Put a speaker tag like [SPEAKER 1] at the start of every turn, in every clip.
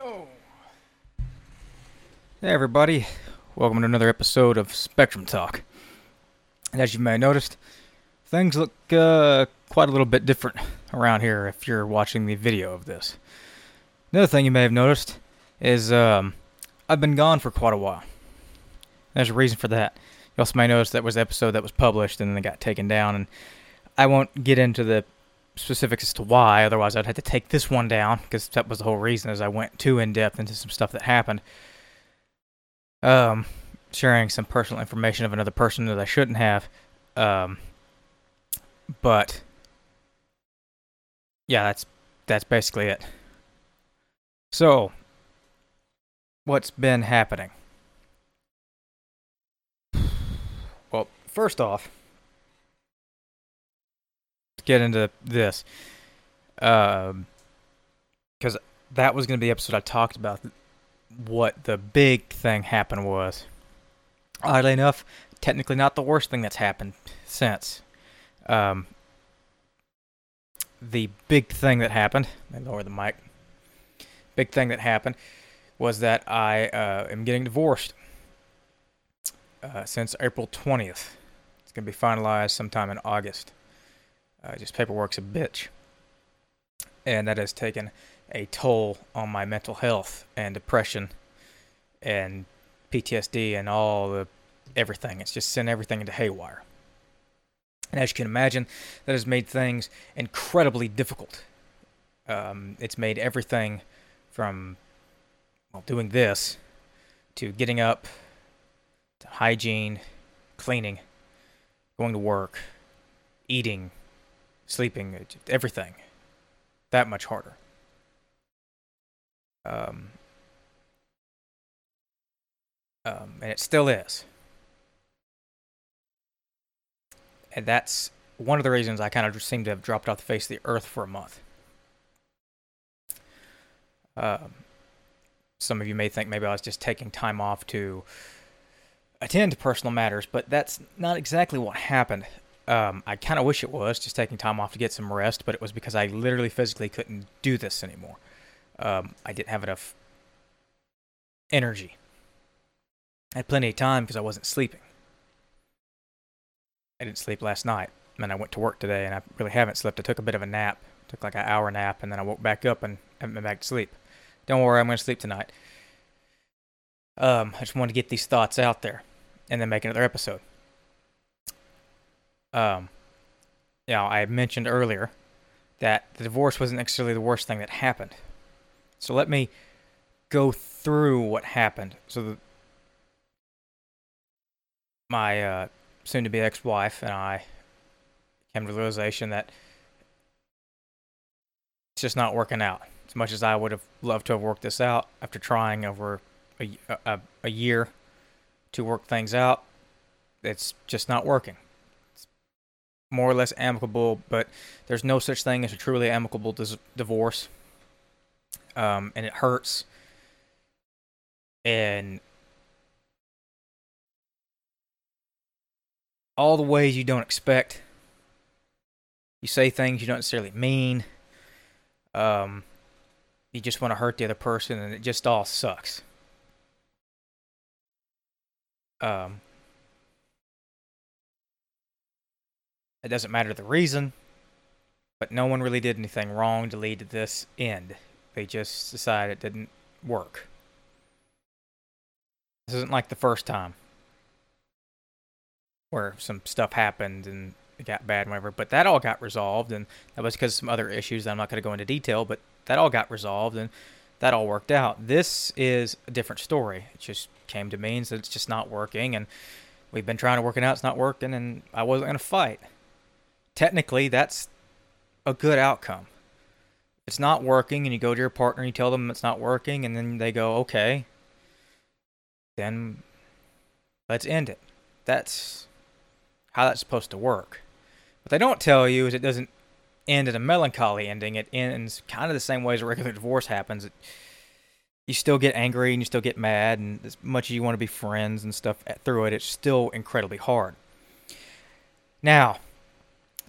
[SPEAKER 1] Hey, everybody. Welcome to another episode of Spectrum Talk. And as you may have noticed, things look uh, quite a little bit different around here if you're watching the video of this. Another thing you may have noticed is um, I've been gone for quite a while. There's a reason for that. You also may notice that was the episode that was published and then it got taken down, and I won't get into the specifics as to why. Otherwise, I'd have to take this one down because that was the whole reason. As I went too in depth into some stuff that happened, um, sharing some personal information of another person that I shouldn't have. Um, but yeah, that's that's basically it. So, what's been happening? Well, first off, get into this, because um, that was going to be the episode I talked about what the big thing happened was. Oddly enough, technically not the worst thing that's happened since. Um, the big thing that happened, let lower the mic. Big thing that happened was that I uh, am getting divorced uh, since April 20th. It's going to be finalized sometime in August. Uh, just paperwork's a bitch. And that has taken a toll on my mental health and depression and PTSD and all the everything. It's just sent everything into haywire. And as you can imagine, that has made things incredibly difficult. Um, it's made everything from well, doing this to getting up to hygiene, cleaning, going to work, eating, sleeping, everything. That much harder. Um, um, and it still is. And that's one of the reasons I kind of seem to have dropped off the face of the earth for a month. Um, some of you may think maybe I was just taking time off to attend to personal matters, but that's not exactly what happened. Um, I kind of wish it was just taking time off to get some rest, but it was because I literally physically couldn't do this anymore. Um, I didn't have enough energy. I had plenty of time because I wasn't sleeping. I didn't sleep last night, and I went to work today, and I really haven't slept. I took a bit of a nap, took like an hour nap, and then I woke back up and haven't been back to sleep. Don't worry, I'm going to sleep tonight. Um, I just wanted to get these thoughts out there, and then make another episode um, you I mentioned earlier that the divorce wasn't necessarily the worst thing that happened. So let me go through what happened. So the, my uh, soon-to-be ex-wife and I came to the realization that it's just not working out. As much as I would have loved to have worked this out after trying over a, a, a year to work things out, it's just not working more or less amicable, but there's no such thing as a truly amicable dis- divorce. Um, and it hurts. And all the ways you don't expect. You say things you don't necessarily mean. Um, you just want to hurt the other person, and it just all sucks. Um, It doesn't matter the reason, but no one really did anything wrong to lead to this end. They just decided it didn't work. This isn't like the first time where some stuff happened and it got bad and whatever, but that all got resolved, and that was because of some other issues that I'm not going to go into detail, but that all got resolved and that all worked out. This is a different story. It just came to means that it's just not working, and we've been trying to work it out, it's not working, and I wasn't going to fight technically that's a good outcome. It's not working, and you go to your partner and you tell them it's not working, and then they go, okay, then let's end it. That's how that's supposed to work. What they don't tell you is it doesn't end in a melancholy ending. It ends kind of the same way as a regular divorce happens. It, you still get angry and you still get mad, and as much as you want to be friends and stuff through it, it's still incredibly hard. Now,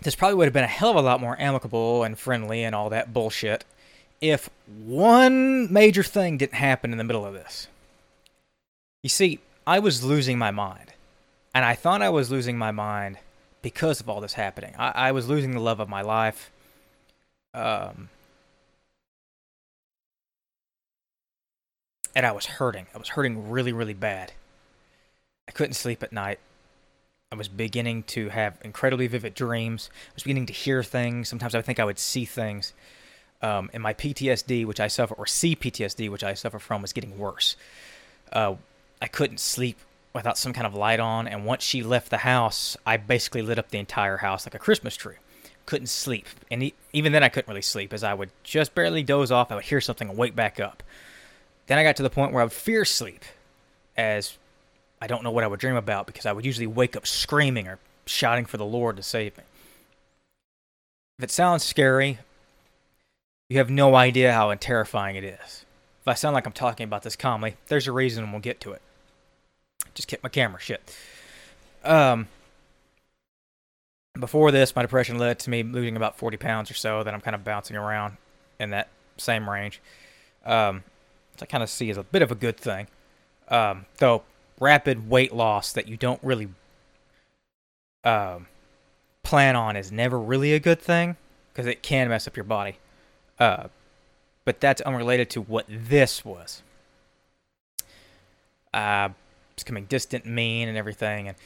[SPEAKER 1] this probably would have been a hell of a lot more amicable and friendly and all that bullshit if one major thing didn't happen in the middle of this. You see, I was losing my mind. And I thought I was losing my mind because of all this happening. I, I was losing the love of my life. Um, and I was hurting. I was hurting really, really bad. I couldn't sleep at night. I was beginning to have incredibly vivid dreams. I was beginning to hear things. Sometimes I would think I would see things. Um, and my PTSD, which I suffer, or CPTSD, which I suffer from, was getting worse. Uh, I couldn't sleep without some kind of light on. And once she left the house, I basically lit up the entire house like a Christmas tree. Couldn't sleep. And even then, I couldn't really sleep as I would just barely doze off. I would hear something and wake back up. Then I got to the point where I would fear sleep as I don't know what I would dream about because I would usually wake up screaming or shouting for the Lord to save me. If it sounds scary, you have no idea how terrifying it is. If I sound like I'm talking about this calmly, there's a reason we'll get to it. Just kept my camera shit. Um, before this, my depression led to me losing about 40 pounds or so. That I'm kind of bouncing around in that same range. Um, I kind of see as a bit of a good thing. Um, though rapid weight loss that you don't really um, plan on is never really a good thing because it can mess up your body. Uh, but that's unrelated to what this was. Uh, becoming distant, mean, and everything. And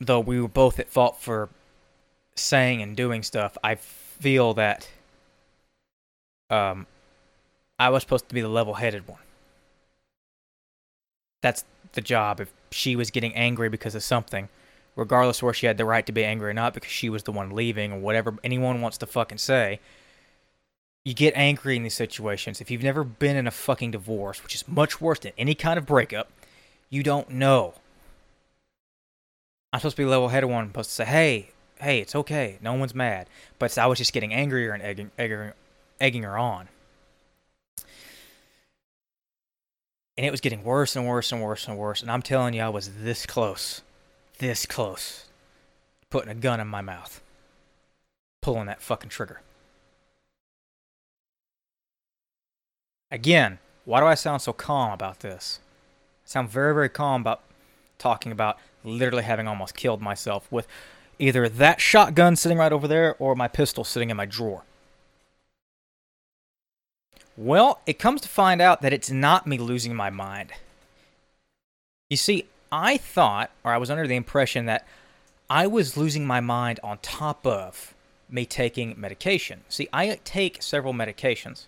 [SPEAKER 1] though we were both at fault for saying and doing stuff, I feel that um, I was supposed to be the level-headed one. That's the job. If she was getting angry because of something, regardless of where she had the right to be angry or not, because she was the one leaving or whatever anyone wants to fucking say, you get angry in these situations. If you've never been in a fucking divorce, which is much worse than any kind of breakup, you don't know. I'm supposed to be level headed one, I'm supposed to say, hey, hey, it's okay. No one's mad. But I was just getting angrier and egging, egging, egging her on. And it was getting worse and worse and worse and worse. And I'm telling you, I was this close, this close, putting a gun in my mouth, pulling that fucking trigger. Again, why do I sound so calm about this? I sound very, very calm about talking about literally having almost killed myself with either that shotgun sitting right over there or my pistol sitting in my drawer. Well, it comes to find out that it's not me losing my mind. You see, I thought, or I was under the impression that I was losing my mind on top of me taking medication. See, I take several medications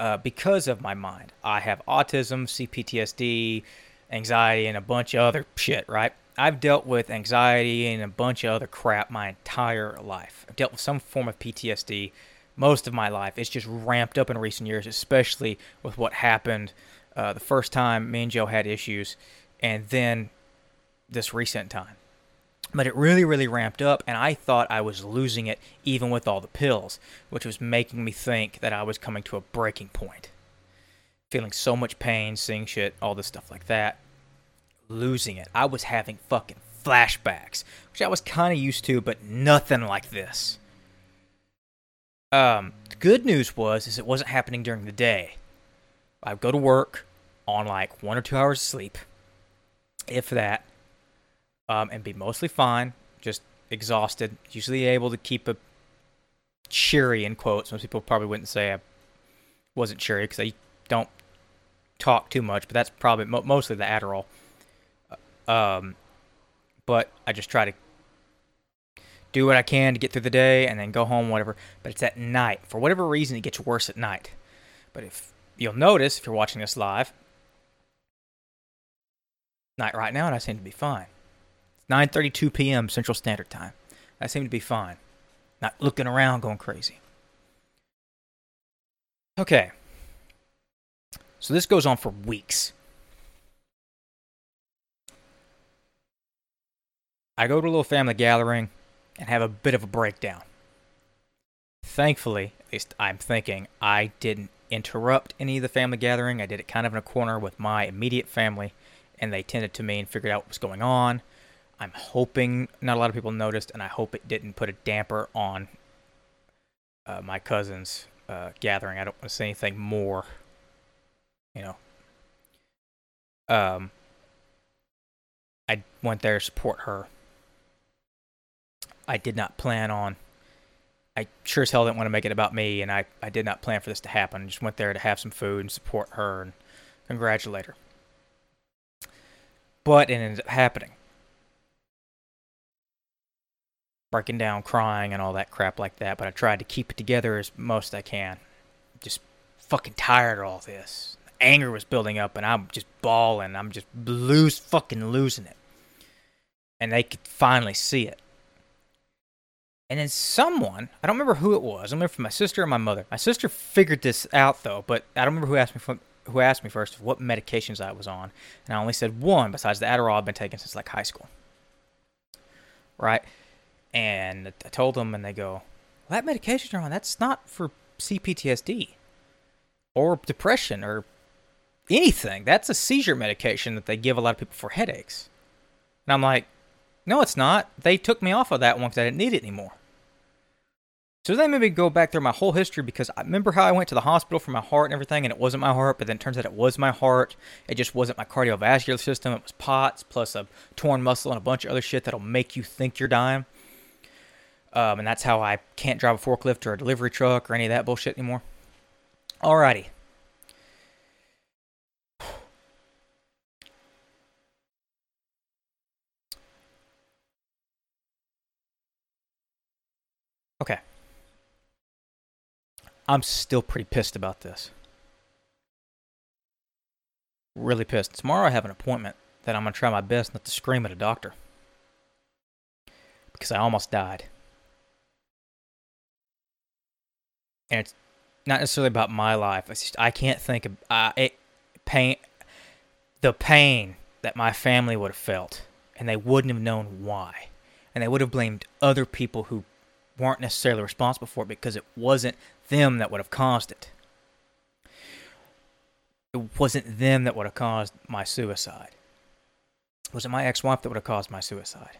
[SPEAKER 1] uh, because of my mind. I have autism, CPTSD, anxiety, and a bunch of other shit, right? I've dealt with anxiety and a bunch of other crap my entire life. I've dealt with some form of PTSD most of my life. It's just ramped up in recent years, especially with what happened uh, the first time me and Joe had issues, and then this recent time. But it really, really ramped up, and I thought I was losing it even with all the pills, which was making me think that I was coming to a breaking point. Feeling so much pain, seeing shit, all this stuff like that. Losing it. I was having fucking flashbacks, which I was kind of used to, but nothing like this. Um, the good news was is it wasn't happening during the day. I'd go to work on like one or two hours of sleep, if that, um, and be mostly fine, just exhausted. Usually able to keep a cheery in quotes. Most people probably wouldn't say I wasn't cheery because I don't talk too much, but that's probably mo- mostly the Adderall. Uh, um, but I just try to do what I can to get through the day and then go home, whatever. But it's at night. For whatever reason, it gets worse at night. But if you'll notice, if you're watching this live, night right now, and I seem to be fine. It's 9:32 p.m. Central Standard Time. I seem to be fine. Not looking around, going crazy. Okay. So this goes on for weeks. I go to a little family gathering and have a bit of a breakdown. Thankfully, at least I'm thinking, I didn't interrupt any of the family gathering. I did it kind of in a corner with my immediate family, and they tended to me and figured out what was going on. I'm hoping not a lot of people noticed, and I hope it didn't put a damper on uh, my cousin's uh, gathering. I don't want to say anything more. You know. Um. I went there to support her. I did not plan on. I sure as hell didn't want to make it about me, and I, I did not plan for this to happen. I just went there to have some food and support her and congratulate her. But it ended up happening. Breaking down, crying, and all that crap like that. But I tried to keep it together as most I can. Just fucking tired of all this. Anger was building up, and I'm just bawling. I'm just lose fucking losing it. And they could finally see it. And then someone, I don't remember who it was. I remember if my sister or my mother. My sister figured this out though, but I don't remember who asked me from, who asked me first what medications I was on, and I only said one besides the Adderall I've been taking since like high school. Right? And I told them, and they go, well, "That medication you're on, that's not for CPTSD or depression or anything. That's a seizure medication that they give a lot of people for headaches." And I'm like, "No, it's not. They took me off of that one because I didn't need it anymore." So they made me go back through my whole history because I remember how I went to the hospital for my heart and everything, and it wasn't my heart, but then it turns out it was my heart. It just wasn't my cardiovascular system. It was POTS plus a torn muscle and a bunch of other shit that'll make you think you're dying. Um, and that's how I can't drive a forklift or a delivery truck or any of that bullshit anymore. Alrighty. Okay. I'm still pretty pissed about this. Really pissed. Tomorrow I have an appointment that I'm going to try my best not to scream at a doctor. Because I almost died. And it's not necessarily about my life. It's just, I can't think of uh, it, pain, the pain that my family would have felt, and they wouldn't have known why, and they would have blamed other people who weren't necessarily responsible for it because it wasn't them that would have caused it. It wasn't them that would have caused my suicide. Was it my ex wife that would have caused my suicide?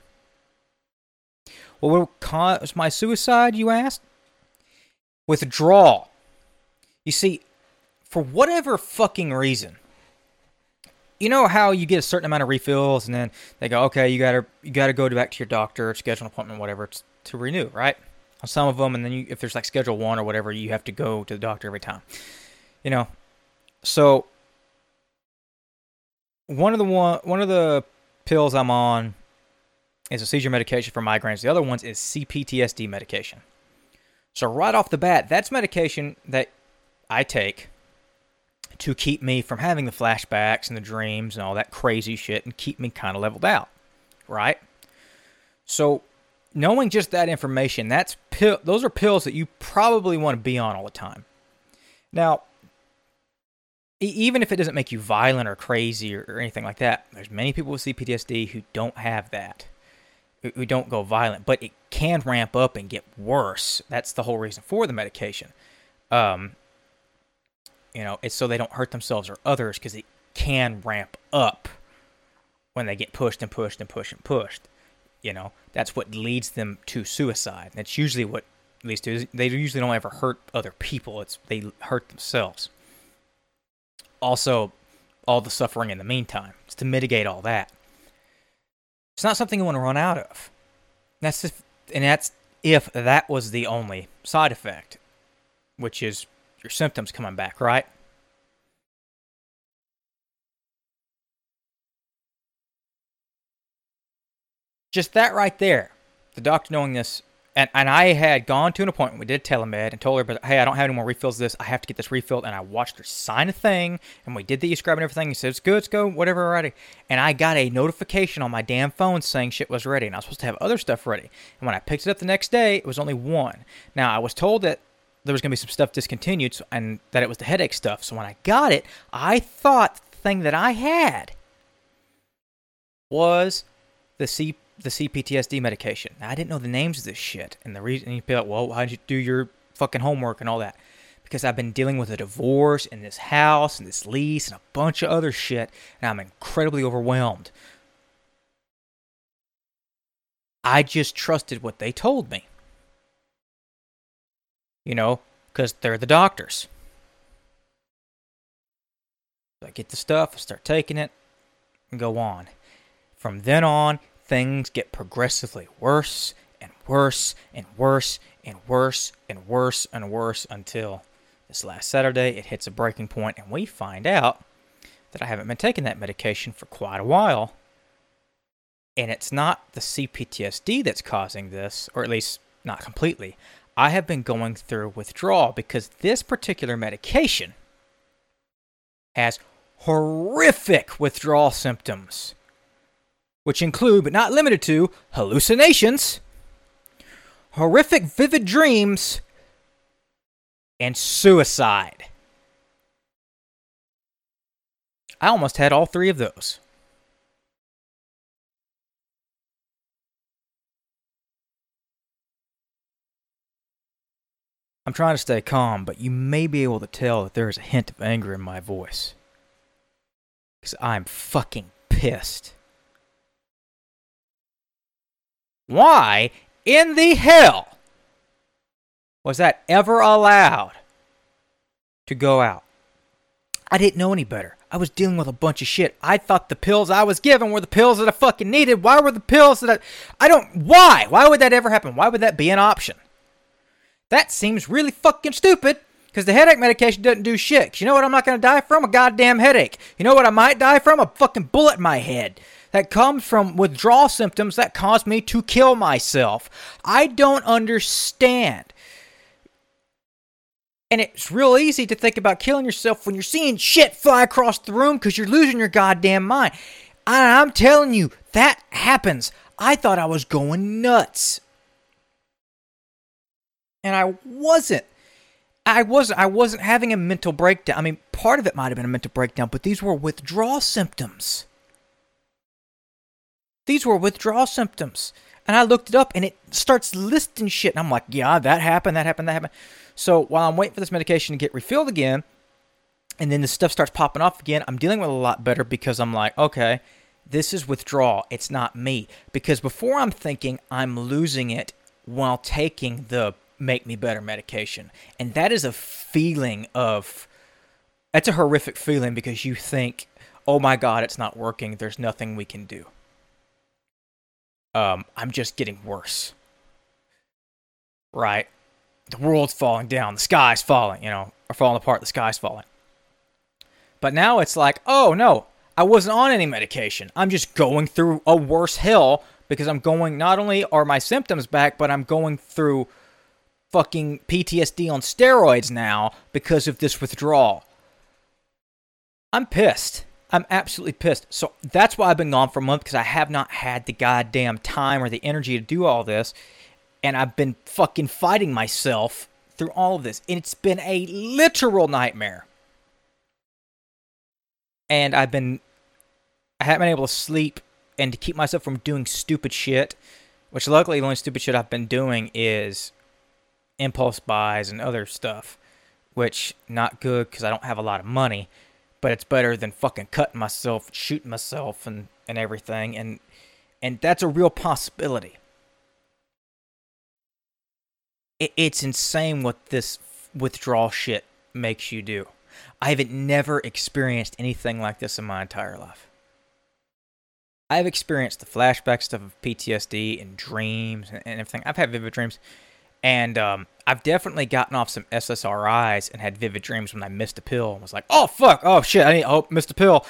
[SPEAKER 1] What would my suicide, you asked? Withdrawal. You see, for whatever fucking reason, you know how you get a certain amount of refills and then they go, okay, you gotta you gotta go back to your doctor, schedule an appointment, whatever, to renew, right? Some of them, and then you, if there's like schedule one or whatever, you have to go to the doctor every time. You know, so one of the one one of the pills I'm on is a seizure medication for migraines. The other ones is CPTSD medication. So right off the bat, that's medication that I take to keep me from having the flashbacks and the dreams and all that crazy shit and keep me kind of leveled out, right? So knowing just that information, that's pill, those are pills that you probably want to be on all the time. Now, even if it doesn't make you violent or crazy or, or anything like that, there's many people with CPTSD who don't have that, who, don't go violent, but it can ramp up and get worse. That's the whole reason for the medication. Um, you know, it's so they don't hurt themselves or others because it can ramp up when they get pushed and pushed and pushed and pushed. You know, that's what leads them to suicide. That's usually what leads to. They usually don't ever hurt other people. It's they hurt themselves. Also, all the suffering in the meantime. It's to mitigate all that. It's not something you want to run out of. That's if, and that's if that was the only side effect, which is your symptoms coming back, right? Just that right there, the doctor knowing this, and, and I had gone to an appointment. We did telemed and told her, but hey, I don't have any more refills of this. I have to get this refilled. And I watched her sign a thing, and we did the e-scribe and everything. He said, it's good, let's go, whatever, ready. And I got a notification on my damn phone saying shit was ready, and I was supposed to have other stuff ready. And when I picked it up the next day, it was only one. Now, I was told that there was going to be some stuff discontinued so, and that it was the headache stuff. So when I got it, I thought the thing that I had was the C the CPTSD medication. Now, I didn't know the names of this shit, and the reason you'd be like, well, how'd you do your fucking homework and all that? Because I've been dealing with a divorce and this house and this lease and a bunch of other shit, and I'm incredibly overwhelmed. I just trusted what they told me. You know, because they're the doctors. I get the stuff, I start taking it, and go on. From then on, things get progressively worse and worse and worse and worse and worse and worse until this last Saturday it hits a breaking point and we find out that I haven't been taking that medication for quite a while. And it's not the CPTSD that's causing this, or at least not completely. I have been going through withdrawal because this particular medication has horrific withdrawal symptoms, which include, but not limited to, hallucinations, horrific vivid dreams, and suicide. I almost had all three of those. I'm trying to stay calm, but you may be able to tell that there is a hint of anger in my voice. Because I'm fucking pissed. Why in the hell was that ever allowed to go out? I didn't know any better. I was dealing with a bunch of shit. I thought the pills I was given were the pills that I fucking needed. Why were the pills that I. I don't. Why? Why would that ever happen? Why would that be an option? That seems really fucking stupid because the headache medication doesn't do shit. You know what I'm not going to die from? A goddamn headache. You know what I might die from? A fucking bullet in my head. That comes from withdrawal symptoms that cause me to kill myself. I don't understand. And it's real easy to think about killing yourself when you're seeing shit fly across the room because you're losing your goddamn mind. I'm telling you, that happens. I thought I was going nuts and I wasn't. I wasn't. I wasn't having a mental breakdown. I mean, part of it might have been a mental breakdown, but these were withdrawal symptoms. These were withdrawal symptoms. And I looked it up and it starts listing shit. And I'm like, yeah, that happened, that happened, that happened. So while I'm waiting for this medication to get refilled again, and then the stuff starts popping off again, I'm dealing with it a lot better because I'm like, okay, this is withdrawal. It's not me. Because before I'm thinking I'm losing it while taking the make me better medication. And that is a feeling of that's a horrific feeling because you think, "Oh my god, it's not working. There's nothing we can do." Um, I'm just getting worse. Right? The world's falling down, the sky's falling, you know, or falling apart, the sky's falling. But now it's like, "Oh no, I wasn't on any medication. I'm just going through a worse hell because I'm going not only are my symptoms back, but I'm going through fucking PTSD on steroids now because of this withdrawal. I'm pissed. I'm absolutely pissed. So that's why I've been gone for a month because I have not had the goddamn time or the energy to do all this. And I've been fucking fighting myself through all of this. And it's been a literal nightmare. And I've been, I haven't been able to sleep and to keep myself from doing stupid shit. Which luckily, the only stupid shit I've been doing is impulse buys and other stuff, which not good because I don't have a lot of money, but it's better than fucking cutting myself, shooting myself, and and everything, and and that's a real possibility. It, it's insane what this withdrawal shit makes you do. I haven't never experienced anything like this in my entire life. I've experienced the flashback stuff of PTSD and dreams and, and everything. I've had vivid dreams. And um, I've definitely gotten off some SSRIs and had vivid dreams when I missed a pill and was like, oh, fuck, oh, shit, I need, oh, missed a pill.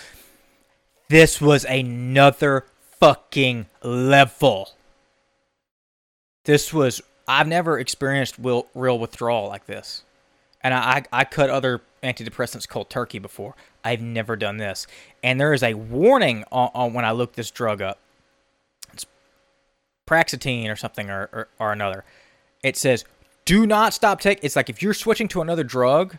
[SPEAKER 1] This was another fucking level. This was, I've never experienced real, real withdrawal like this. And I, I, I cut other antidepressants cold turkey before. I've never done this. And there is a warning on, on when I look this drug up. It's Praxetine or something or, or, or another it says do not stop taking it's like if you're switching to another drug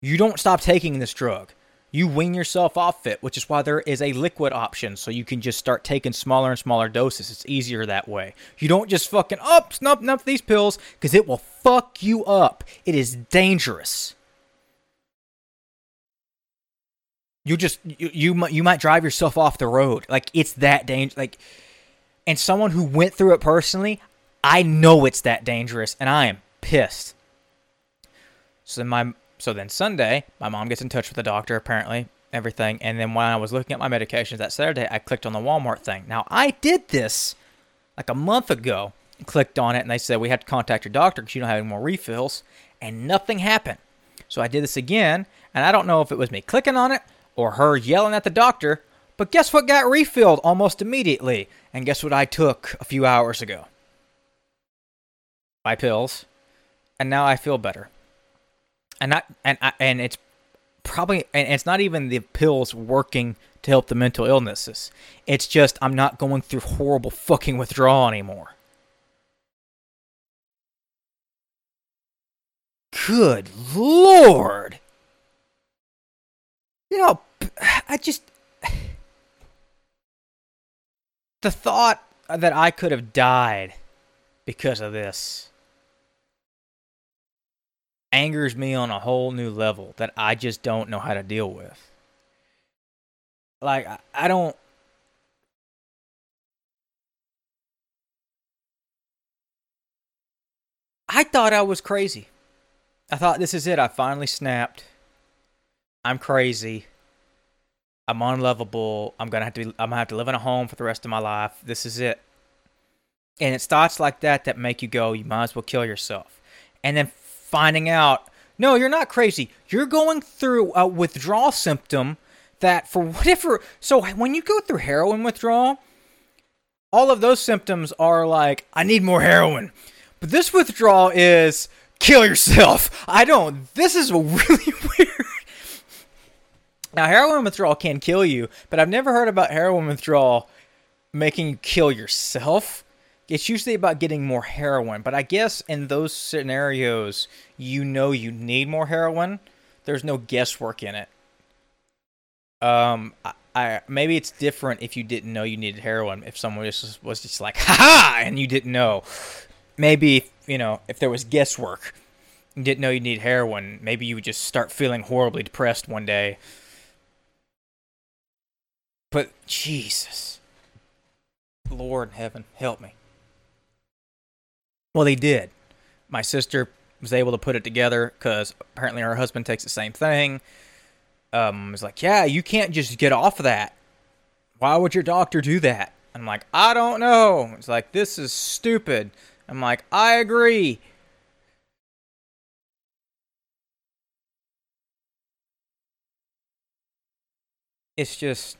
[SPEAKER 1] you don't stop taking this drug. You wean yourself off it which is why there is a liquid option so you can just start taking smaller and smaller doses. It's easier that way. You don't just fucking up oh, snuff enough these pills because it will fuck you up. It is dangerous. You just you, you you might drive yourself off the road. Like it's that dangerous like and someone who went through it personally I know it's that dangerous, and I am pissed. So then my so then Sunday, my mom gets in touch with the doctor apparently, everything, and then when I was looking at my medications that Saturday, I clicked on the Walmart thing. Now I did this like a month ago. Clicked on it and they said we have to contact your doctor because you don't have any more refills, and nothing happened. So I did this again, and I don't know if it was me clicking on it or her yelling at the doctor, but guess what got refilled almost immediately? And guess what I took a few hours ago? My pills. And now I feel better. And not and I, and it's probably and it's not even the pills working to help the mental illnesses. It's just I'm not going through horrible fucking withdrawal anymore. Good lord. You know, I just the thought that I could have died because of this angers me on a whole new level that I just don't know how to deal with. Like, I don't. I thought I was crazy. I thought this is it. I finally snapped. I'm crazy. I'm unlovable. I'm gonna have to. Be, I'm gonna have to live in a home for the rest of my life. This is it. And it's thoughts like that that make you go, you might as well kill yourself. And then finding out, no, you're not crazy. You're going through a withdrawal symptom that, for whatever. So when you go through heroin withdrawal, all of those symptoms are like, I need more heroin. But this withdrawal is kill yourself. I don't. This is really weird. Now, heroin withdrawal can kill you, but I've never heard about heroin withdrawal making you kill yourself. It's usually about getting more heroin, but I guess in those scenarios, you know you need more heroin. There's no guesswork in it. Um, I, I maybe it's different if you didn't know you needed heroin. If someone just was just like, "Ha ha," and you didn't know. Maybe you know if there was guesswork, you didn't know you need heroin. Maybe you would just start feeling horribly depressed one day but Jesus. Lord in heaven, help me. Well, they did. My sister was able to put it together because apparently her husband takes the same thing. Um, was like, yeah, you can't just get off of that. Why would your doctor do that? I'm like, I don't know. It's like, this is stupid. I'm like, I agree. It's just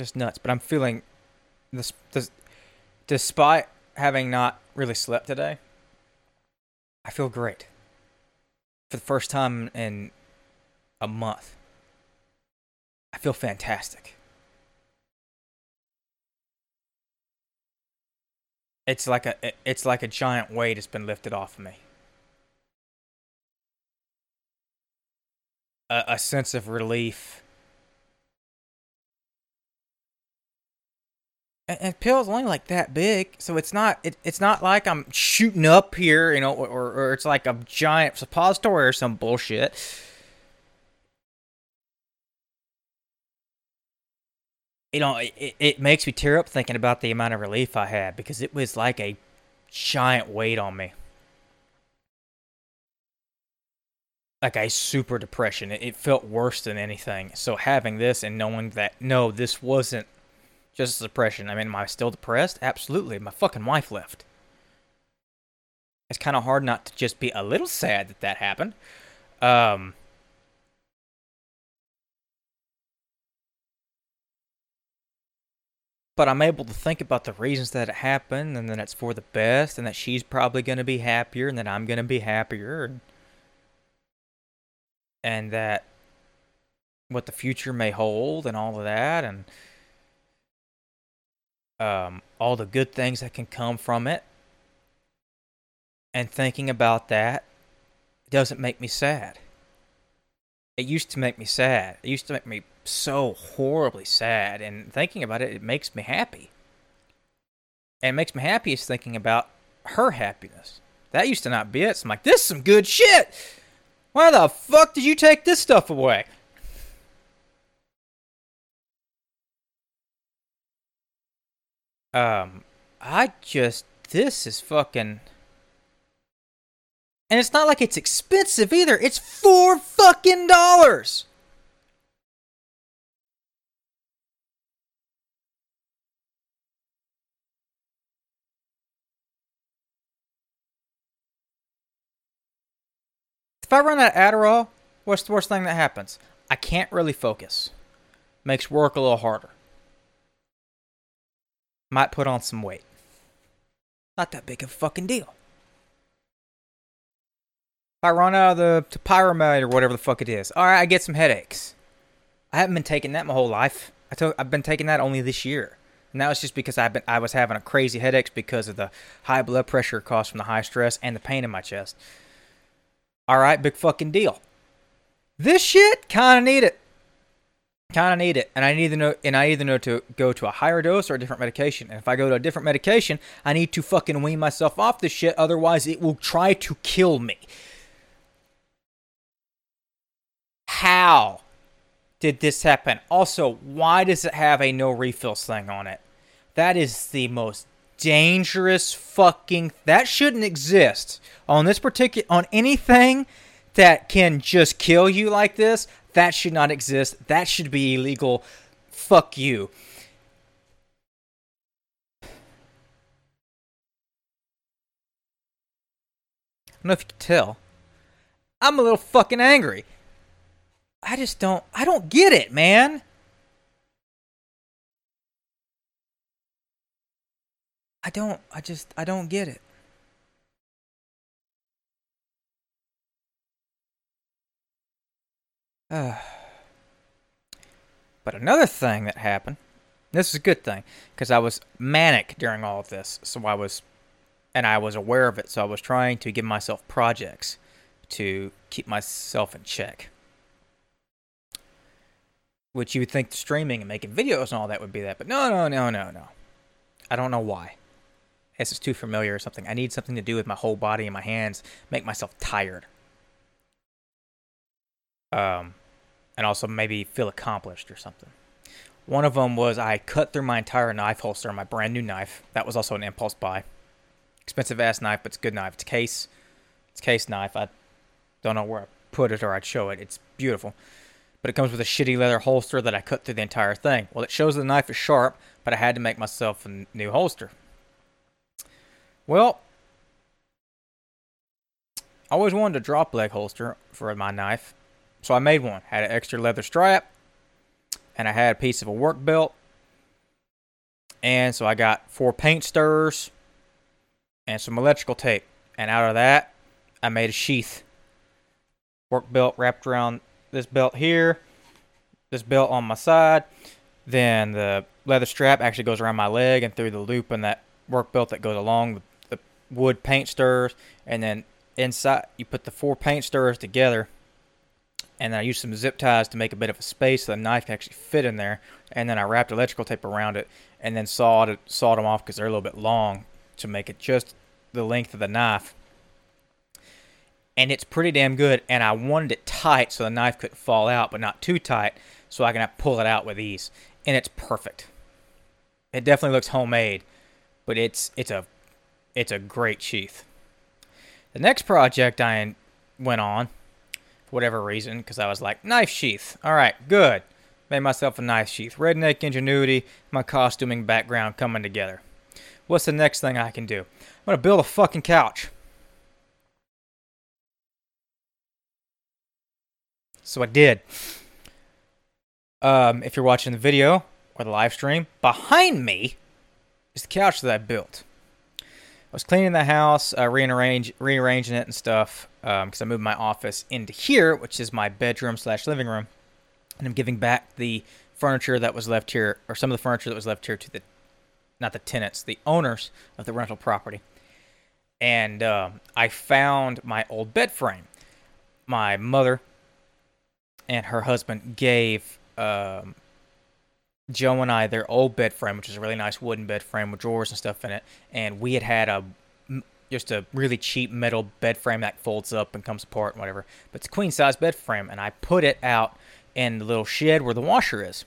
[SPEAKER 1] just nuts. But I'm feeling this, this despite having not really slept today. I feel great for the first time in a month. I feel fantastic. It's like a it's like a giant weight has been lifted off of me. A, a sense of relief and, and pills only like that big, so it's not it, it's not like I'm shooting up here, you know, or, or it's like a giant suppository or some bullshit. You know, it, it makes me tear up thinking about the amount of relief I had because it was like a giant weight on me. like a super depression. It, it, felt worse than anything. So having this and knowing that no, this wasn't just depression. I mean, am I still depressed? Absolutely. My fucking wife left. It's kind of hard not to just be a little sad that that happened. Um, but I'm able to think about the reasons that it happened and that it's for the best and that she's probably going to be happier and that I'm going to be happier and, and that what the future may hold and all of that and um, all the good things that can come from it. And thinking about that doesn't make me sad. It used to make me sad. It used to make me so horribly sad. And thinking about it, it makes me happy. And it makes me happy is thinking about her happiness. That used to not be it. So I'm like, this is some good shit. Why the fuck did you take this stuff away? Um, I just this is fucking. And it's not like it's expensive either. It's four fucking dollars. If I run out of Adderall, what's the worst thing that happens? I can't really focus. Makes work a little harder. Might put on some weight. Not that big of a fucking deal. If I run out of the Pyramid or whatever the fuck it is, all right, I get some headaches. I haven't been taking that my whole life. I took, I've been taking that only this year, and that was just because I've been I was having a crazy headaches because of the high blood pressure caused from the high stress and the pain in my chest. All right, big fucking deal. This shit kind of need it. Kind of need it, and I need to know, and I either know to go to a higher dose or a different medication. And if I go to a different medication, I need to fucking wean myself off this shit. Otherwise, it will try to kill me. How did this happen? Also, why does it have a no refills thing on it? That is the most dangerous fucking. That shouldn't exist on this particular on anything that can just kill you like this. That should not exist. That should be illegal. Fuck you. I don't know if you can tell. I'm a little fucking angry. I just don't I don't get it, man. I don't I just I don't get it. Uh, but another thing that happened, this is a good thing, because I was manic during all of this, so I was, and I was aware of it, so I was trying to give myself projects to keep myself in check. Which you would think streaming and making videos and all that would be that, but no, no, no, no, no. I don't know why. This is too familiar or something. I need something to do with my whole body and my hands, make myself tired. Um, and also maybe feel accomplished or something. One of them was I cut through my entire knife holster, on my brand new knife. That was also an impulse buy. Expensive ass knife, but it's a good knife. It's case, it's case knife. I don't know where I put it or I'd show it. It's beautiful, but it comes with a shitty leather holster that I cut through the entire thing. Well, it shows the knife is sharp, but I had to make myself a new holster. Well, I always wanted a drop leg holster for my knife, so I made one. Had an extra leather strap, and I had a piece of a work belt. And so I got four paint stirrers and some electrical tape. And out of that, I made a sheath. Work belt wrapped around this belt here, this belt on my side. Then the leather strap actually goes around my leg and through the loop in that work belt that goes along the, the wood paint stirrers. And then inside, you put the four paint stirrers together and then I used some zip ties to make a bit of a space so the knife can actually fit in there. And then I wrapped electrical tape around it and then sawed it, sawed them off because they're a little bit long to make it just the length of the knife. And it's pretty damn good. And I wanted it tight so the knife couldn't fall out, but not too tight so I can pull it out with ease. And it's perfect. It definitely looks homemade, but it's it's a it's a great sheath. The next project I went on whatever reason, because I was like, knife sheath. All right, good. Made myself a knife sheath. Redneck ingenuity, my costuming background coming together. What's the next thing I can do? I'm going to build a fucking couch. So I did. Um, if you're watching the video or the live stream, behind me is the couch that I built. I was cleaning the house, uh, rearrange, rearranging it and stuff, because um, I moved my office into here, which is my bedroom slash living room, and I'm giving back the furniture that was left here, or some of the furniture that was left here to the, not the tenants, the owners of the rental property. And um, I found my old bed frame. My mother and her husband gave um, Joe and I their old bed frame, which is a really nice wooden bed frame with drawers and stuff in it, and we had had a just a really cheap metal bed frame that folds up and comes apart and whatever. But it's a queen size bed frame, and I put it out in the little shed where the washer is,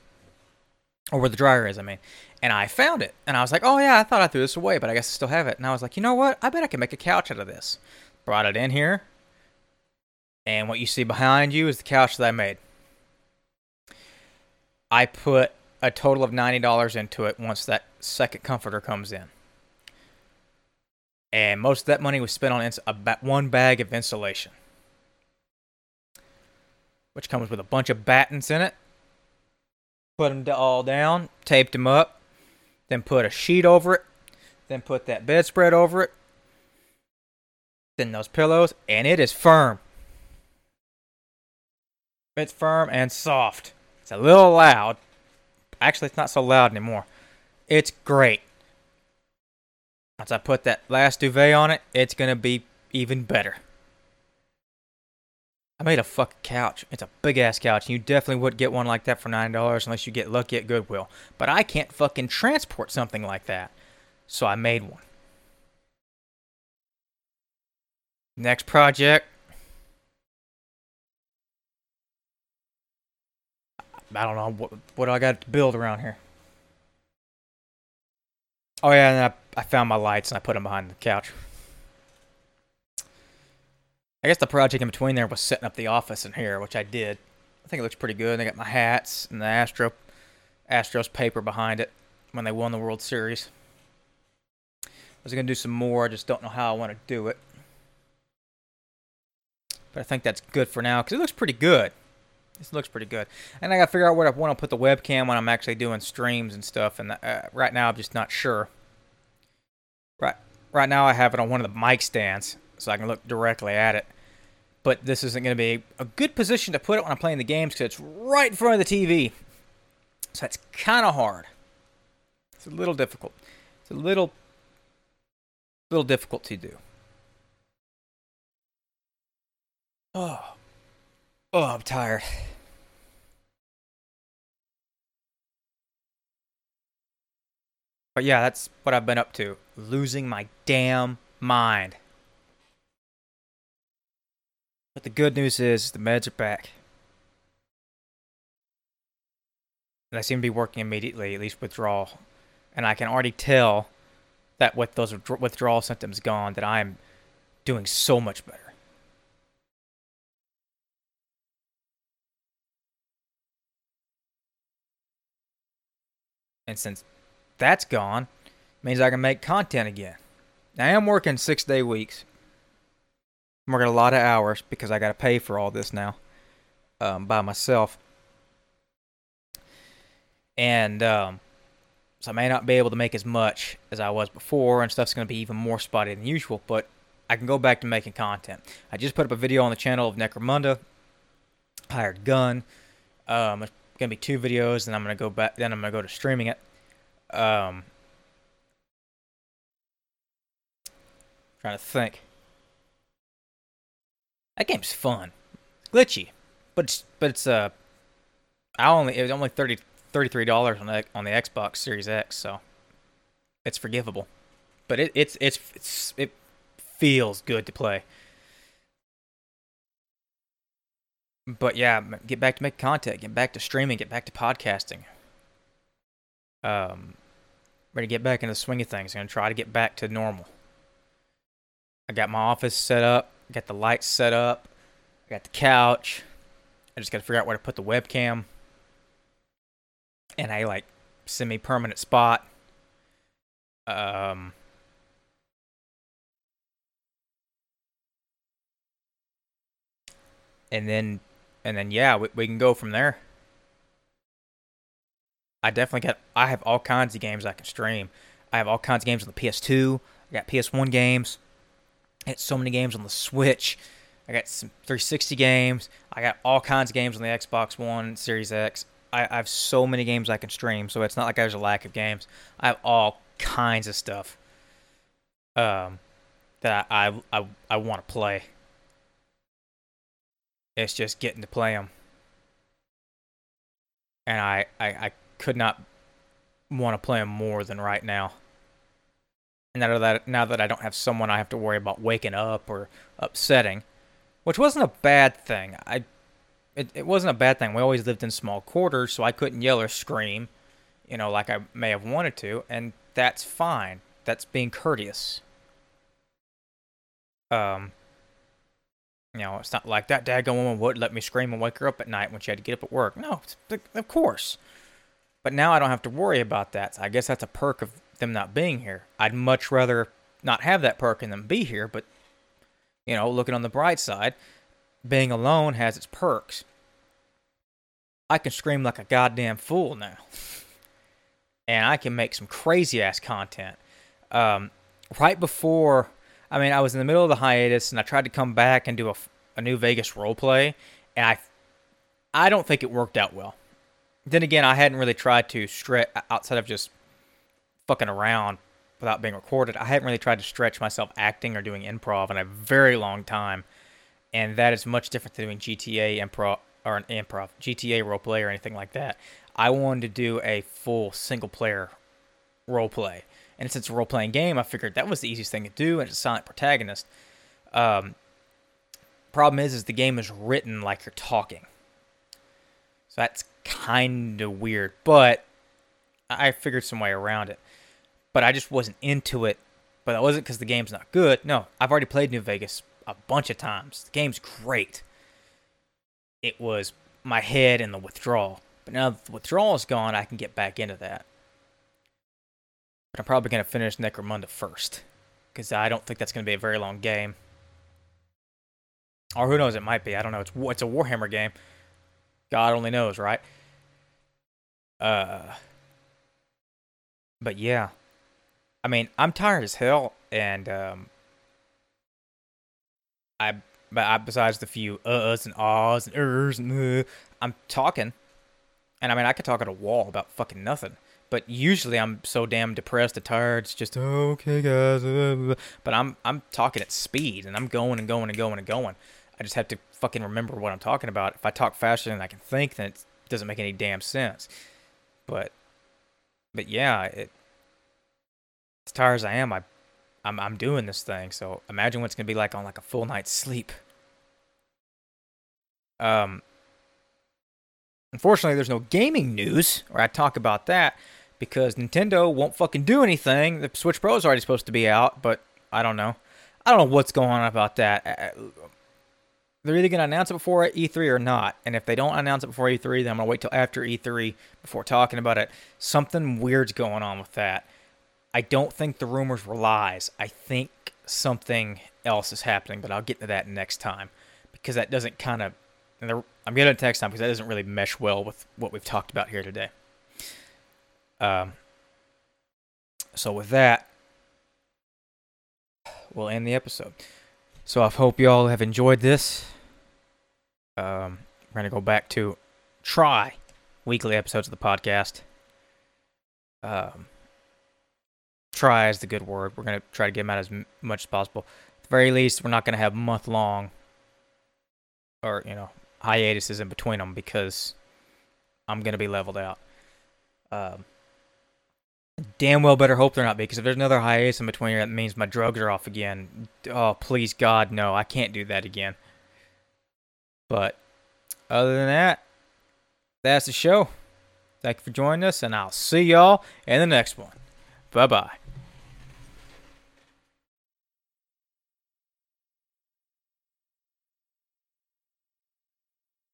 [SPEAKER 1] or where the dryer is, I mean. And I found it, and I was like, oh yeah, I thought I threw this away, but I guess I still have it. And I was like, you know what? I bet I can make a couch out of this. Brought it in here, And what you see behind you is the couch that I made. I put a total of $90 into it once that second comforter comes in. And most of that money was spent on ins- about one bag of insulation, which comes with a bunch of battens in it. Put them all down, taped them up, then put a sheet over it, then put that bedspread over it, then those pillows, and it is firm. It's firm and soft. It's a little loud. Actually, it's not so loud anymore. It's great. Once I put that last duvet on it, it's gonna be even better. I made a fucking couch. It's a big ass couch, and you definitely would get one like that for nine dollars unless you get lucky at Goodwill. But I can't fucking transport something like that, so I made one. Next project. I don't know what what I got to build around here. Oh yeah, and I, I found my lights and I put them behind the couch. I guess the project in between there was setting up the office in here, which I did. I think it looks pretty good. They got my hats and the Astro Astros paper behind it when they won the World Series. I was gonna do some more, I just don't know how I want to do it. But I think that's good for now because it looks pretty good. This looks pretty good. And I got to figure out where I want to put the webcam when I'm actually doing streams and stuff. And uh, right now, I'm just not sure. Right, right now, I have it on one of the mic stands, so I can look directly at it. But this isn't going to be a good position to put it when I'm playing the games because it's right in front of the TV. So that's kind of hard. It's a little difficult. It's a little, little difficult to do. Oh. Oh, I'm tired. But yeah, that's what I've been up to. Losing my damn mind. But the good news is the meds are back. And I seem to be working immediately, at least withdrawal. And I can already tell that with those withdrawal symptoms gone, that I'm doing so much better. And since that's gone, means I can make content again. Now, I am working six day weeks. I'm working a lot of hours because I got to pay for all this now um, by myself. And um, so I may not be able to make as much as I was before, and stuff's going to be even more spotty than usual, but I can go back to making content. I just put up a video on the channel of Necromunda, Hired Gun. Um, gonna be two videos, and I'm gonna go back. Then I'm gonna go to streaming it. Um, trying to think. That game's fun, glitchy, but it's, but it's uh, I only it was only 30 33 dollars on the on the Xbox Series X, so it's forgivable. But it it's it's, it's it feels good to play. But yeah, get back to make content, get back to streaming, get back to podcasting. Um, ready to get back into the swing of things. I'm gonna try to get back to normal. I got my office set up, got the lights set up, I got the couch. I just gotta figure out where to put the webcam and a like semi-permanent spot. Um. And then and then yeah, we, we can go from there. I definitely got. I have all kinds of games I can stream. I have all kinds of games on the PS2. I got PS1 games. I got so many games on the Switch. I got some 360 games. I got all kinds of games on the Xbox One, Series X. I, I have so many games I can stream, so it's not like there's a lack of games. I have all kinds of stuff um, that I I, I, I want to play. It's just getting to play them. And I, I, I could not want to play them more than right now. And now that, now that I don't have someone I have to worry about waking up or upsetting, which wasn't a bad thing. I, it, it wasn't a bad thing. We always lived in small quarters, so I couldn't yell or scream, you know, like I may have wanted to, and that's fine. That's being courteous. Um, You know, it's not like that daggone woman would let me scream and wake her up at night when she had to get up at work. No, of course. But now I don't have to worry about that. So I guess that's a perk of them not being here. I'd much rather not have that perk and them be here, but you know, looking on the bright side, being alone has its perks. I can scream like a goddamn fool now. and I can make some crazy ass content. Um, right before, I mean, I was in the middle of the hiatus and I tried to come back and do a, a new Vegas roleplay, and I, I don't think it worked out well. Then again, I hadn't really tried to stretch outside of just fucking around without being recorded. I hadn't really tried to stretch myself acting or doing improv in a very long time, and that is much different than doing GTA improv or an improv GTA roleplay or anything like that. I wanted to do a full single player roleplay, and since it's a role playing game, I figured that was the easiest thing to do, and it's a silent protagonist. Um, problem is, is the game is written like you're talking, so that's kind of weird, but I figured some way around it but I just wasn't into it. But that wasn't because the game's not good. No, I've already played New Vegas a bunch of times. The game's great. It was my head and the withdrawal. But now the withdrawal is gone, I can get back into that. I'm probably going to finish Necromunda first. Because I don't think that's going to be a very long game. Or who knows, it might be. I don't know. It's, it's a Warhammer game. God only knows, right? Uh, but yeah. I mean, I'm tired as hell, and um, I, but I, besides the few uhs and ahs and ers and uh, I'm talking, and I mean, I could talk at a wall about fucking nothing. But usually, I'm so damn depressed and tired. It's just okay, guys. But I'm I'm talking at speed, and I'm going and going and going and going. I just have to fucking remember what I'm talking about. If I talk faster than I can think, then it doesn't make any damn sense. But, but yeah, it as tired as I am, I, I'm I'm doing this thing. So imagine what it's gonna be like on like a full night's sleep. Um. Unfortunately, there's no gaming news, or I talk about that because Nintendo won't fucking do anything. The Switch Pro is already supposed to be out, but I don't know. I don't know what's going on about that. Uh, they're either going to announce it before E3 or not. And if they don't announce it before E3, then I'm going to wait till after E3 before talking about it. Something weird's going on with that. I don't think the rumors were lies. I think something else is happening, but I'll get to that next time because that doesn't kind of. I'm getting to next time because that doesn't really mesh well with what we've talked about here today. Um. So with that, we'll end the episode. So I hope y'all have enjoyed this. Um, we're gonna go back to try weekly episodes of the podcast. Um try is the good word. We're to try to get them out as much as possible. At the very least, we're not to have month long or, you know, hiatuses in between them because I'm to be leveled out. Um, damn well better hope they're not because if there's another hiatus in between, that means my drugs are off again. Oh, please, God, no. I can't do that again. But other than that, that's the show. Thank you for joining us, and I'll see y'all in the next one. Bye bye.